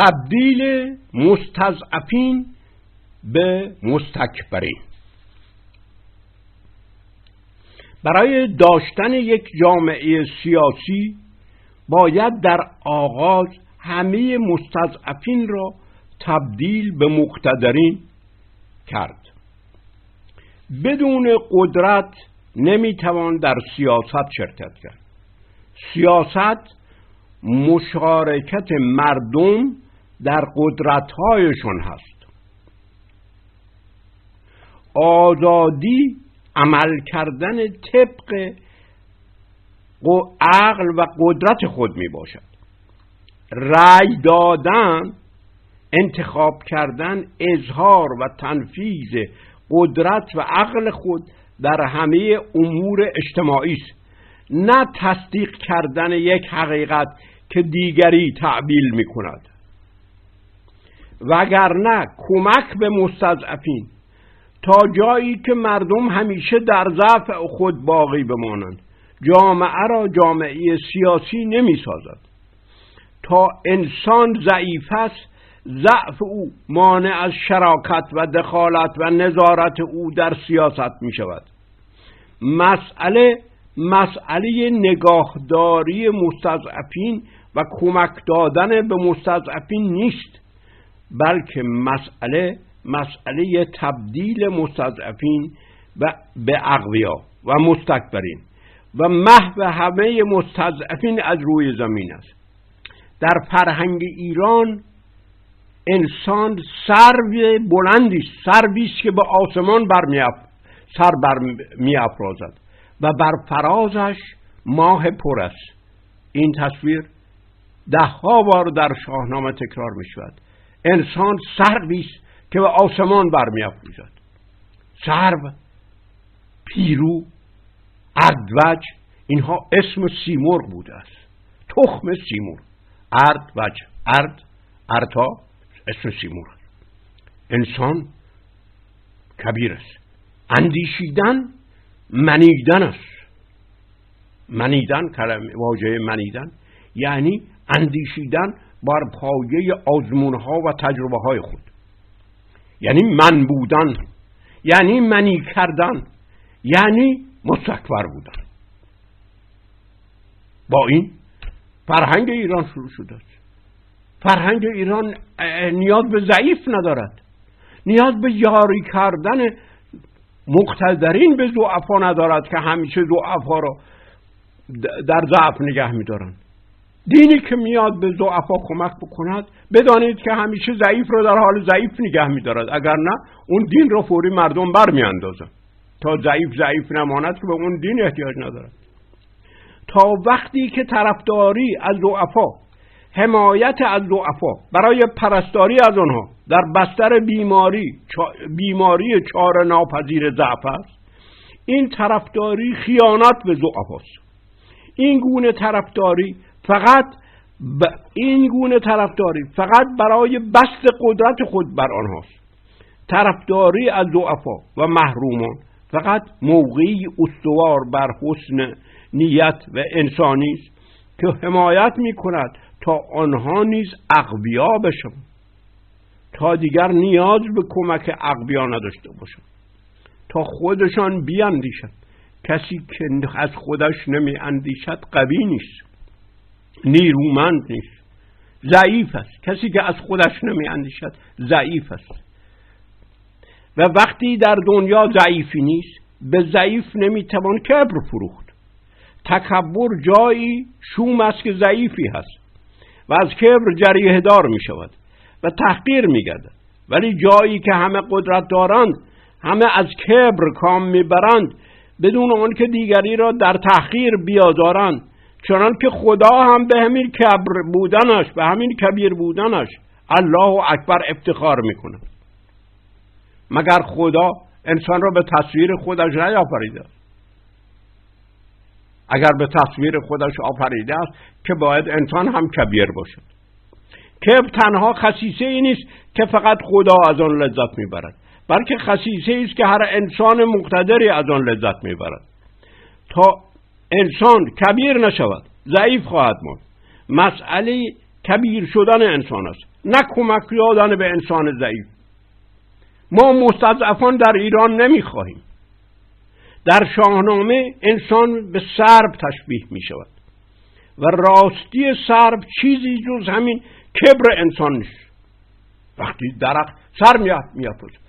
تبدیل مستضعفین به مستکبرین. برای داشتن یک جامعه سیاسی باید در آغاز همه مستضعفین را تبدیل به مقتدرین کرد. بدون قدرت نمی‌توان در سیاست شرکت کرد. سیاست مشارکت مردم در قدرتهایشون هست. آزادی عمل کردن طبق عقل و قدرت خود می باشد رأی دادن انتخاب کردن اظهار و تنفیذ قدرت و عقل خود در همه امور اجتماعی است. نه تصدیق کردن یک حقیقت که دیگری تعبیل می کند وگرنه کمک به مستضعفین تا جایی که مردم همیشه در ضعف خود باقی بمانند. جامعه را جامعه سیاسی نمی سازد. تا انسان ضعیف است ضعف او مانع از شراکت و دخالت و نظارت او در سیاست می شود. مسئله مسئله نگاهداری مستضعفین و کمک دادن به مستضعفین نیست. بلکه مسئله مسئله تبدیل مستضعفین و به اقویا و مستکبرین. و محو همه مستضعفین از روی زمین است. در فرهنگ ایران انسان سرو بلندی سروی است که به آسمان برمیاف سر برمیافرازد و بر فرازش ماه پر است. این تصویر ده ها بار در شاهنامه تکرار می شود انسان سروی است که به آسمان برمیافروزد سرو پیرو اردوج اینها اسم سیمرغ بوده است. تخم سیمرغ. ارد وج ارد ارتا اسم سیمرغ. انسان کبیر است. اندیشیدن منیدن است. منیدن کلمه واژه منیدن. یعنی اندیشیدن بر پایه آزمون ها و تجربه های خود. یعنی من بودن یعنی منی کردن یعنی مستکبر بودن. با این فرهنگ ایران شروع شده. است فرهنگ ایران نیاز به ضعیف ندارد. نیاز به یاری کردن مقتدرین به زعفا ندارد که همیشه زعفا را در ضعف نگه میدارند. دینی که میاد به ضعفا کمک بکند بدانید که همیشه ضعیف را در حال ضعیف نگه میدارد. اگر نه اون دین را فوری مردم بر میاندازند تا ضعیف ضعیف نماند که به اون دین احتیاج ندارد. تا وقتی که طرفداری از ضعفا حمایت از ضعفا برای پرستاری از آنها در بستر بیماری بیماری چار ناپذیر ضعف است این طرفداری خیانت به ضعفاست. این گونه طرفداری فقط ب... این گونه طرفداری فقط برای بست قدرت خود بر آنهاست. طرفداری از ضعفا و محرومان فقط موقعی استوار بر حسن نیت و انسانی است که حمایت می کند تا آنها نیز اقویا بشوند تا دیگر نیاز به کمک اقویا نداشته باشند. تا خودشان بیاندیشند. کسی که از خودش نمی اندیشد قوی نیست. نیرومند نیست ضعیف است. کسی که از خودش نمی اندیشد ضعیف است. و وقتی در دنیا ضعیفی نیست به ضعیف نمی‌توان کبر فروخت. تکبر جایی شوم است که ضعیفی هست و از کبر جریه دار می شود و تحقیر می گردد ولی جایی که همه قدرت دارند همه از کبر کام می‌برند بدون آن که دیگری را در تحقیر بیازارند چنان که خدا هم به همین کبر بودنش به همین کبیر بودنش الله اکبر افتخار می‌کنه. مگر خدا انسان را به تصویر خودش نیافریده؟ اگر به تصویر خودش آفریده است که باید انسان هم کبیر باشد. کبر تنها خصیصه ای نیست که فقط خدا از آن لذت می‌برد بلکه خصیصه است که هر انسان مقتدری از آن لذت می‌برد. تا انسان کبیر نشود ضعیف خواهد ماند. مسئله کبیر شدن انسان است نه کمک دادن به انسان ضعیف. ما مستضعفان در ایران نمی‌خواهیم. در شاهنامه انسان به سرب تشبیه می شود و راستی سرب چیزی جز همین کبر انسان نیست. وقتی درخت سر میافت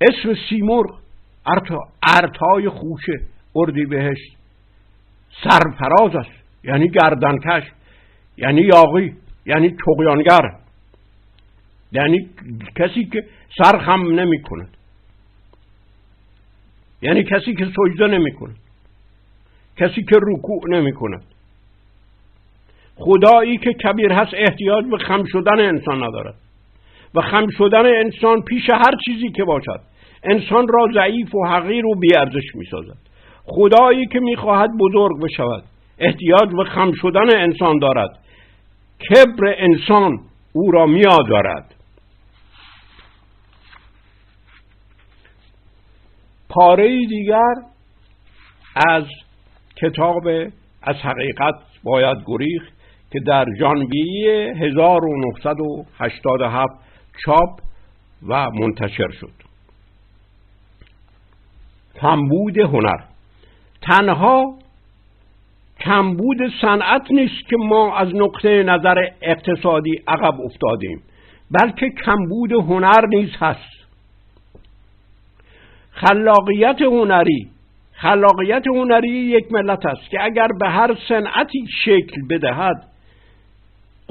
اسم سیمرغ ارتا ارتای خوشه اردی بهشت سرفراز است. یعنی گردنکش یعنی یاقی یعنی تقیانگر یعنی کسی که سر خم نمی کند یعنی کسی که سجده نمی کند کسی که رکوع نمی کند خدایی که کبیر هست احتیاج به خم شدن انسان ندارد. و خم شدن انسان پیش هر چیزی که باشد. انسان را ضعیف و حقیر و بیارزش می سازد خدایی که می‌خواهد بزرگ بشود. احتیاج به خم شدن انسان دارد. کبر انسان او را میآزارد. پاره دیگر از کتاب از حقیقت باید گریخ که در ژانویه 1987 چاپ و منتشر شد. کمبود هنر تنها کمبود صنعت نیست که ما از نقطه نظر اقتصادی عقب افتادیم بلکه کمبود هنر نیز هست. خلاقیت هنری خلاقیت هنری یک ملت است که اگر به هر صنعتی شکل بدهد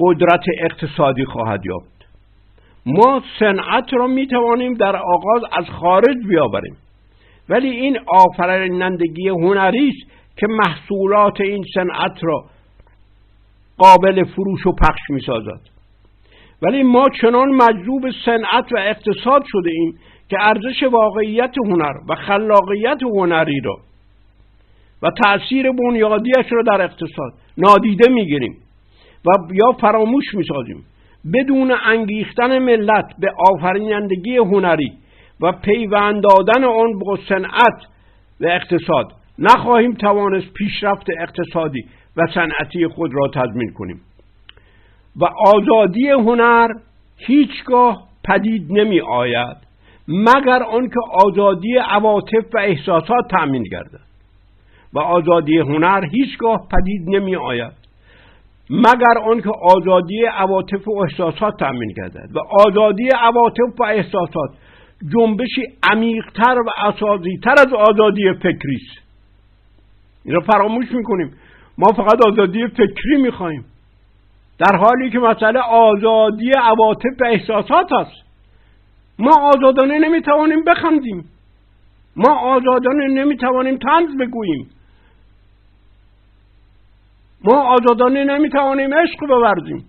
قدرت اقتصادی خواهد یافت. ما صنعت را می توانیم در آغاز از خارج بیاوریم. ولی این آفرینندگی هنری است که محصولات این صنعت را قابل فروش و پخش می سازد. ولی ما چنان مجذوب صنعت و اقتصاد شده ایم که ارزش واقعیت هنر و خلاقیت هنری را و تأثیر بنیادیش را در اقتصاد نادیده می‌گیریم و یا فراموش می‌سازیم بدون انگیختن ملت به آفرینندگی هنری و پیوند دادن آن با صنعت و اقتصاد. نخواهیم توانست پیشرفت اقتصادی و صنعتی خود را تضمین کنیم. و آزادی هنر هیچگاه پدید نمی آید مگر آنکه آزادی عواطف و احساسات تأمین گردد. و آزادی هنر هیچگاه پدید نمی آید مگر آنکه آزادی عواطف و احساسات تأمین گردد. و آزادی عواطف و احساسات جنبشی عمیقتر و اساسیتر از آزادی فکری است. این را فراموش می‌کنیم. ما فقط آزادی فکری می‌خواهیم. در حالی که مسئله آزادی عواطف و احساسات است. ما آزادانه نمی‌توانیم بخندیم. ما آزادانه نمی‌توانیم تنز بگوییم. ما آزادانه نمی‌توانیم عشق بورزیم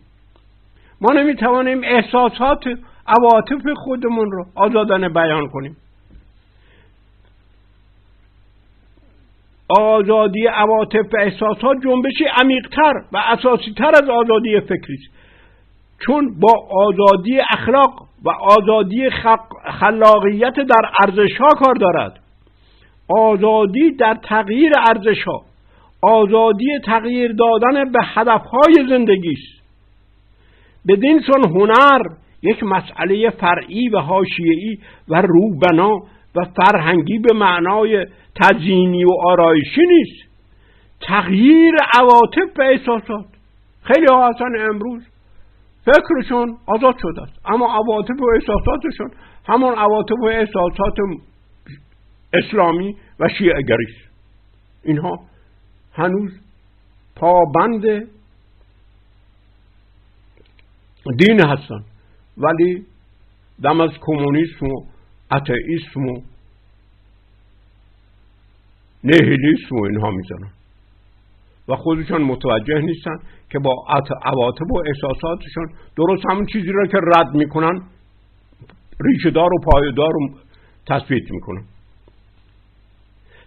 ما نمی‌توانیم احساسات عواطف خودمون رو آزادانه بیان کنیم. آزادی عواطف و احساسات جنبشی عمیقتر و اساسیتر از آزادی فکری است. چون با آزادی اخلاق و آزادی خلاقیت در ارزش ها کار دارد. آزادی در تغییر ارزش ها آزادی تغییر دادن به هدف های زندگی است. بدین سن هنر یک مسئله فرعی و حاشیه‌ای و روبنا و فرهنگی به معنای تزیینی و آرایشی نیست. تغییر عواطف و احساسات. خیلی ها امروز فکرشون آزاد شده است. اما عواطف و احساساتشون همان عواطف و احساسات اسلامی و شیعه اینها هنوز پابند دین هستن ولی دم از کمونیسم و اتئیسم و نهیلیسم و اینها می‌زنن. و خودشان متوجه نیستن که با عواطف و احساساتشون درست همون چیزی را که رد می‌کنن ریشهدار و پایدار رو تثبیت می‌کنن.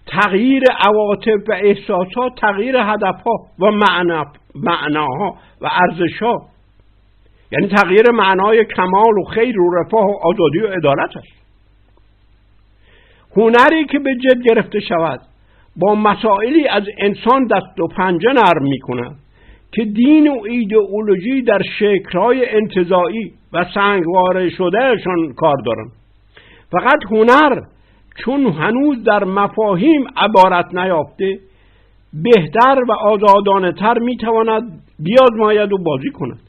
تغییر عواطف و احساسات تغییر هدفها و معنا معناها و ارزشها یعنی تغییر معنای کمال و خیر و رفاه و آزادی و عدالت است. هنری که به جد گرفته شود با مسائلی از انسان دست و پنجه نرم می کند که دین و ایدئولوژی در شکلهای انتظایی و سنگواره شدهشان کار دارند. فقط هنر چون هنوز در مفاهیم عبارت نیافته بهتر و آزادانه تر می‌تواند بیازماید و بازی کند.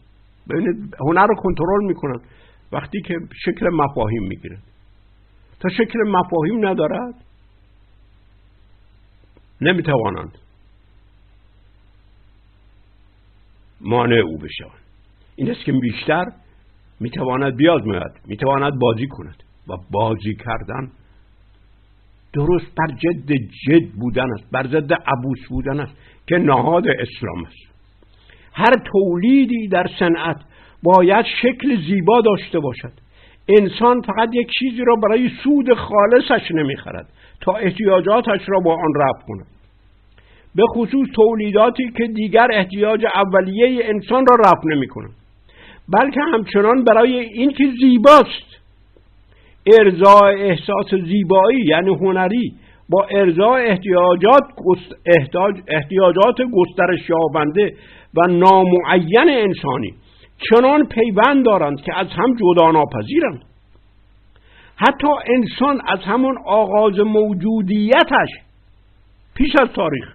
ببینید هنر رو کنترل می‌کنند وقتی که شکل مفاهیم می‌گیرد تا شکل مفاهیم ندارد نمی‌توانند مانع او بشوند. این است که بیشتر می‌تواند بیازماید می‌تواند بازی کند و بازی کردن درست بر جد جد بودن است بر ضد عبوس بودن است که نهاد اسلام است. هر تولیدی در صنعت باید شکل زیبا داشته باشد. انسان فقط یک چیزی را برای سود خالصش نمی‌خرد تا احتیاجاتش را با آن رفع کند. به خصوص تولیداتی که دیگر احتیاج اولیه انسان را رفع نمی کنند بلکه همچنان برای اینکه زیباست. ارزای احساس زیبایی یعنی هنری با ارزای احتیاجات احتیاجات گسترش یابنده و نامعین انسانی چنان پیوند دارند که از هم جدا ناپذیرند. حتی انسان از همون آغاز موجودیتش پیش از تاریخ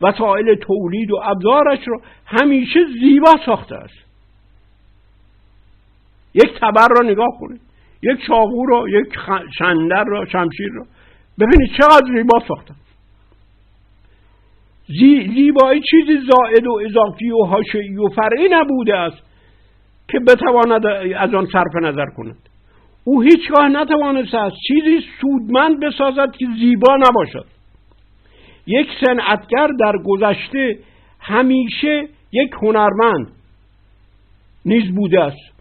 وسایل تولید و ابزارش را همیشه زیبا ساخته است. یک تبر را نگاه کنید یک چاقو را یک شندر را شمشیر را ببینید چقدر زیبا ساختن زیبایی چیزی زائد و اضافی و حاشعی و فرعی نبوده است که بتواند از آن صرف نظر کند. او هیچگاه نتوانسته است چیزی سودمند بسازد که زیبا نباشد. یک صنعتگر در گذشته همیشه یک هنرمند نیز بوده است.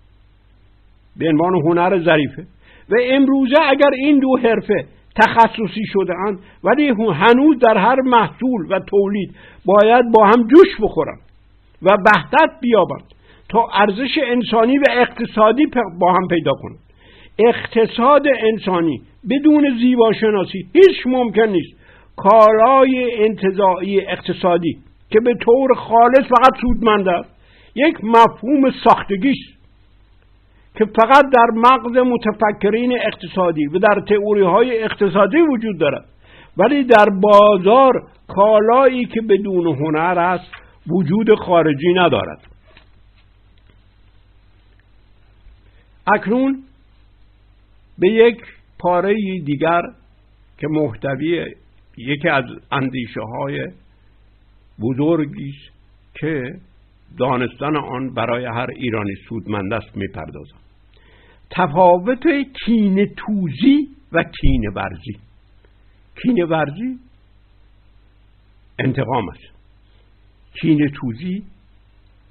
به عنوان هنر ظریفه. و امروزه اگر این دو حرفه تخصصی شده اند ولی هنوز در هر محصول و تولید باید با هم جوش بخورند و وحدت بیابند تا ارزش انسانی و اقتصادی با هم پیدا کنند اقتصاد انسانی بدون زیباشناسی هیچ ممکن نیست. کالای انتظاعی اقتصادی که به طور خالص فقط سودمند است یک مفهوم ساختگی است که فقط در مغز متفکرین اقتصادی و در تئوری های اقتصادی وجود دارد. ولی در بازار کالایی که بدون هنر است وجود خارجی ندارد. اکنون به یک پاره دیگر که محتوی یکی از اندیشه های بزرگی است که دانستن آن برای هر ایرانی سودمند است می‌پردازم. تفاوت کین توزی و کین ورزی. کین ورزی انتقام است. کین توزی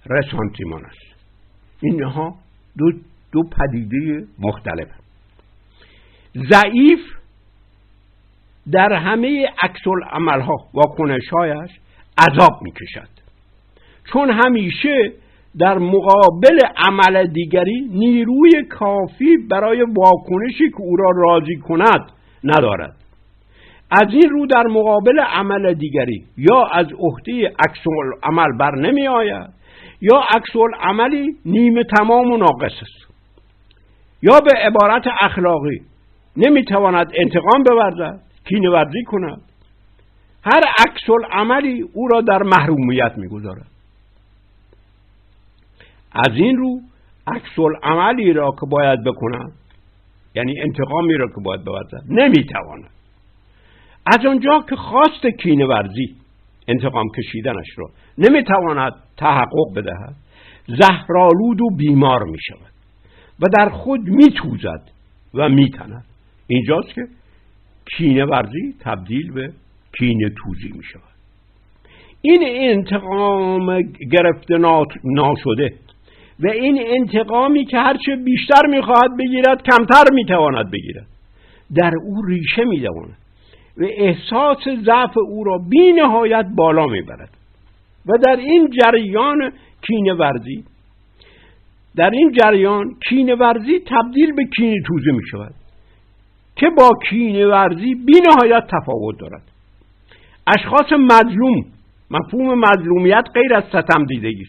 رسانتیمان است. اینها دو, دو پدیده مختلف. ضعیف در همه عکس عملها کنشهایش عذاب می‌کشد. چون همیشه در مقابل عمل دیگری نیروی کافی برای واکنشی که او را راضی کند ندارد. از این رو در مقابل عمل دیگری یا از عهده عکس عمل بر نمی آید یا عکس عملی نیمه تمام و ناقص است. یا به عبارت اخلاقی نمی‌تواند انتقام بورزد کینه ورزی کند. هر عکس عملی او را در محرومیت می‌گذارد از این رو عکس عملی را که باید بکند یعنی انتقامی را که باید بورزد نمی‌تواند از آنجا که خواست کینه ورزی انتقام کشیدنش را نمی‌تواند تحقق بدهد زهرالود و بیمار می شود و در خود میتوزد و میتند اینجاست که کینه ورزی تبدیل به کینه توزی می شود این انتقام گرفته ناشده و این انتقامی که هرچه بیشتر می‌خواهد بگیرد کمتر می‌تواند بگیرد. در او ریشه میدواند. و احساس ضعف او را بی نهایت بالا می‌برد. و در این جریان کینه ورزی در این جریان کینه ورزی تبدیل به کینه توزی می شود که با کینه ورزی بی نهایت تفاوت دارد. اشخاص مظلوم مفهوم مظلومیت غیر از ستم دیدگی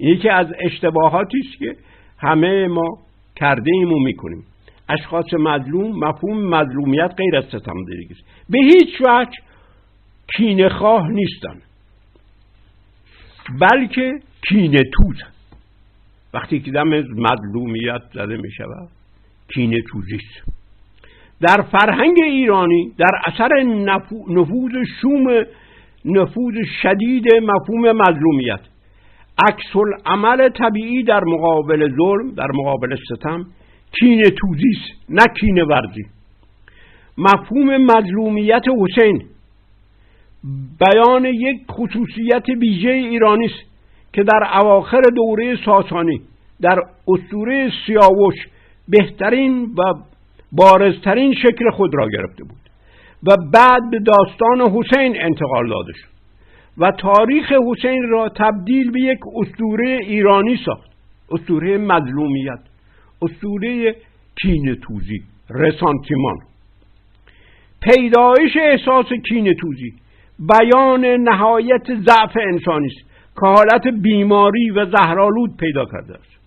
یکی از اشتباهاتی است که همه ما کرده ایم و می‌کنیم. اشخاص مظلوم مفهوم مظلومیت غیر از ستم است. به هیچ وجه کینه خواه نیستن. بلکه کینه توز. وقتی که دم مظلومیت زده می شود کینه توزیست در فرهنگ ایرانی در اثر نفوذ شوم نفوذ شدید مفهوم مظلومیت عکس عمل طبیعی در مقابل ظلم در مقابل ستم کینه توزیست نه کینه ورزی. مفهوم مظلومیت حسین. بیان یک خصوصیت ویژه ایرانی است که در اواخر دوره ساسانی در اسطوره سیاوش بهترین و بارزترین شکل خود را گرفته بود و بعد به داستان حسین انتقال داده شد. و تاریخ حسین را تبدیل به یک اسطوره ایرانی ساخت. اسطوره مظلومیت اسطوره کین توزی رسانتیمان. پیدایش احساس کین توزی بیان نهایت ضعف انسانی است که حالت بیماری و زهرالود پیدا کرده است.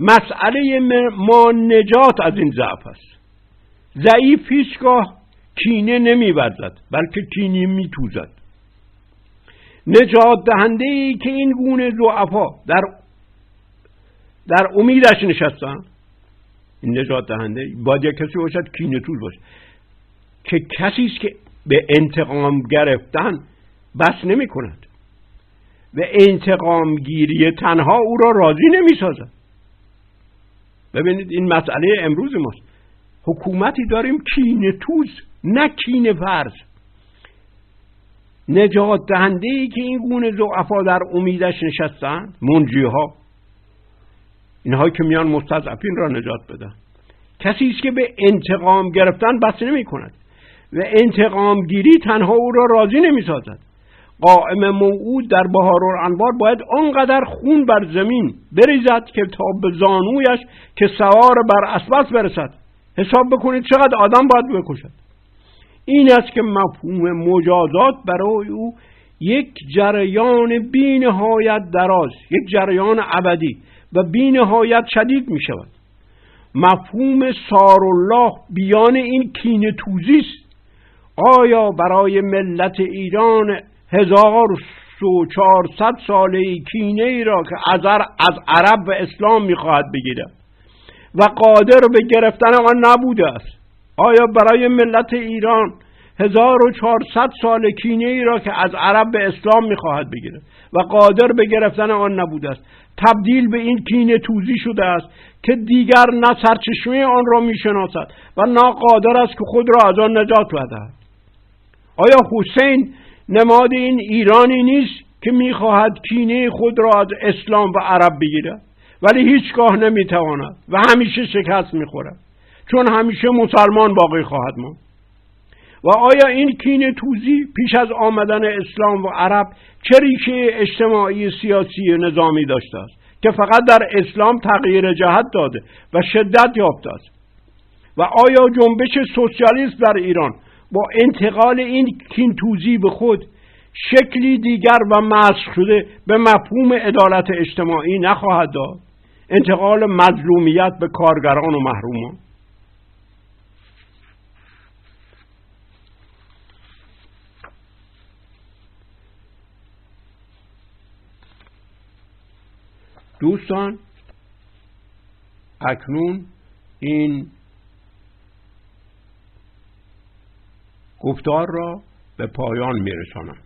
مسئله ما نجات از این ضعف است. ضعیف هیچگاه کینه نمیورزد بلکه کینه میتوزد. نجات دهنده ای که این گونه ضعفا در در امیدش نشستن. این نجات دهنده باید یک کسی باشد کینه توز باشه. که کسی است که به انتقام گرفتن بس نمی کند و انتقام گیری تنها او را راضی نمی سازد ببینید این مسئله امروز ماست. حکومتی داریم کینه توز نه کینه فرض. نجات دهنده ای که این گونه زعفا در امیدش نشستن؟ منجی ها اینهایی که میان مستضعفین را نجات بدن. کسی است که به انتقام گرفتن بس نمی کند و انتقام گیری تنها او را راضی نمی سازد قائم موعود در بهار انوار باید آنقدر خون بر زمین بریزد که تا به زانویش که سوار بر اسبس برسد. حساب بکنید چقدر آدم باید بکشد. این است که مفهوم مجازات برای او یک جریان بی نهایت دراز یک جریان ابدی و بی نهایت شدید می شود مفهوم سارالله بیان این کین توزیست آیا برای ملت ایران هزار و چهارصد ساله کینه ای را که از عرب و اسلام می‌خواهد بگیرد و قادر به گرفتن آن نبوده است؟ آیا برای ملت ایران 1400 سال کینه ای را که از عرب به اسلام می‌خواهد بگیرد و قادر به گرفتن آن نبوده است؟ تبدیل به این کینه توزی شده است که دیگر نه سرچشمه آن را می‌شناسد و نه قادر است که خود را از آن نجات بدهد. آیا حسین نماد این ایرانی نیست که می‌خواهد کینه خود را از اسلام و عرب بگیرد؟ ولی هیچگاه نمی‌تواند و همیشه شکست می‌خورد. چون همیشه مسلمان باقی خواهد ماند. و آیا این کین توزی پیش از آمدن اسلام و عرب چه ریشه اجتماعی سیاسی نظامی داشته است که فقط در اسلام تغییر جهت داده و شدت یافته است؟ و آیا جنبش سوسیالیسم در ایران با انتقال این کینتوزی به خود شکلی دیگر و مسخ شده به مفهوم عدالت اجتماعی نخواهد داد؟ انتقال مظلومیت به کارگران و محرومان. دوستان اکنون این گفتار را به پایان میرسانم.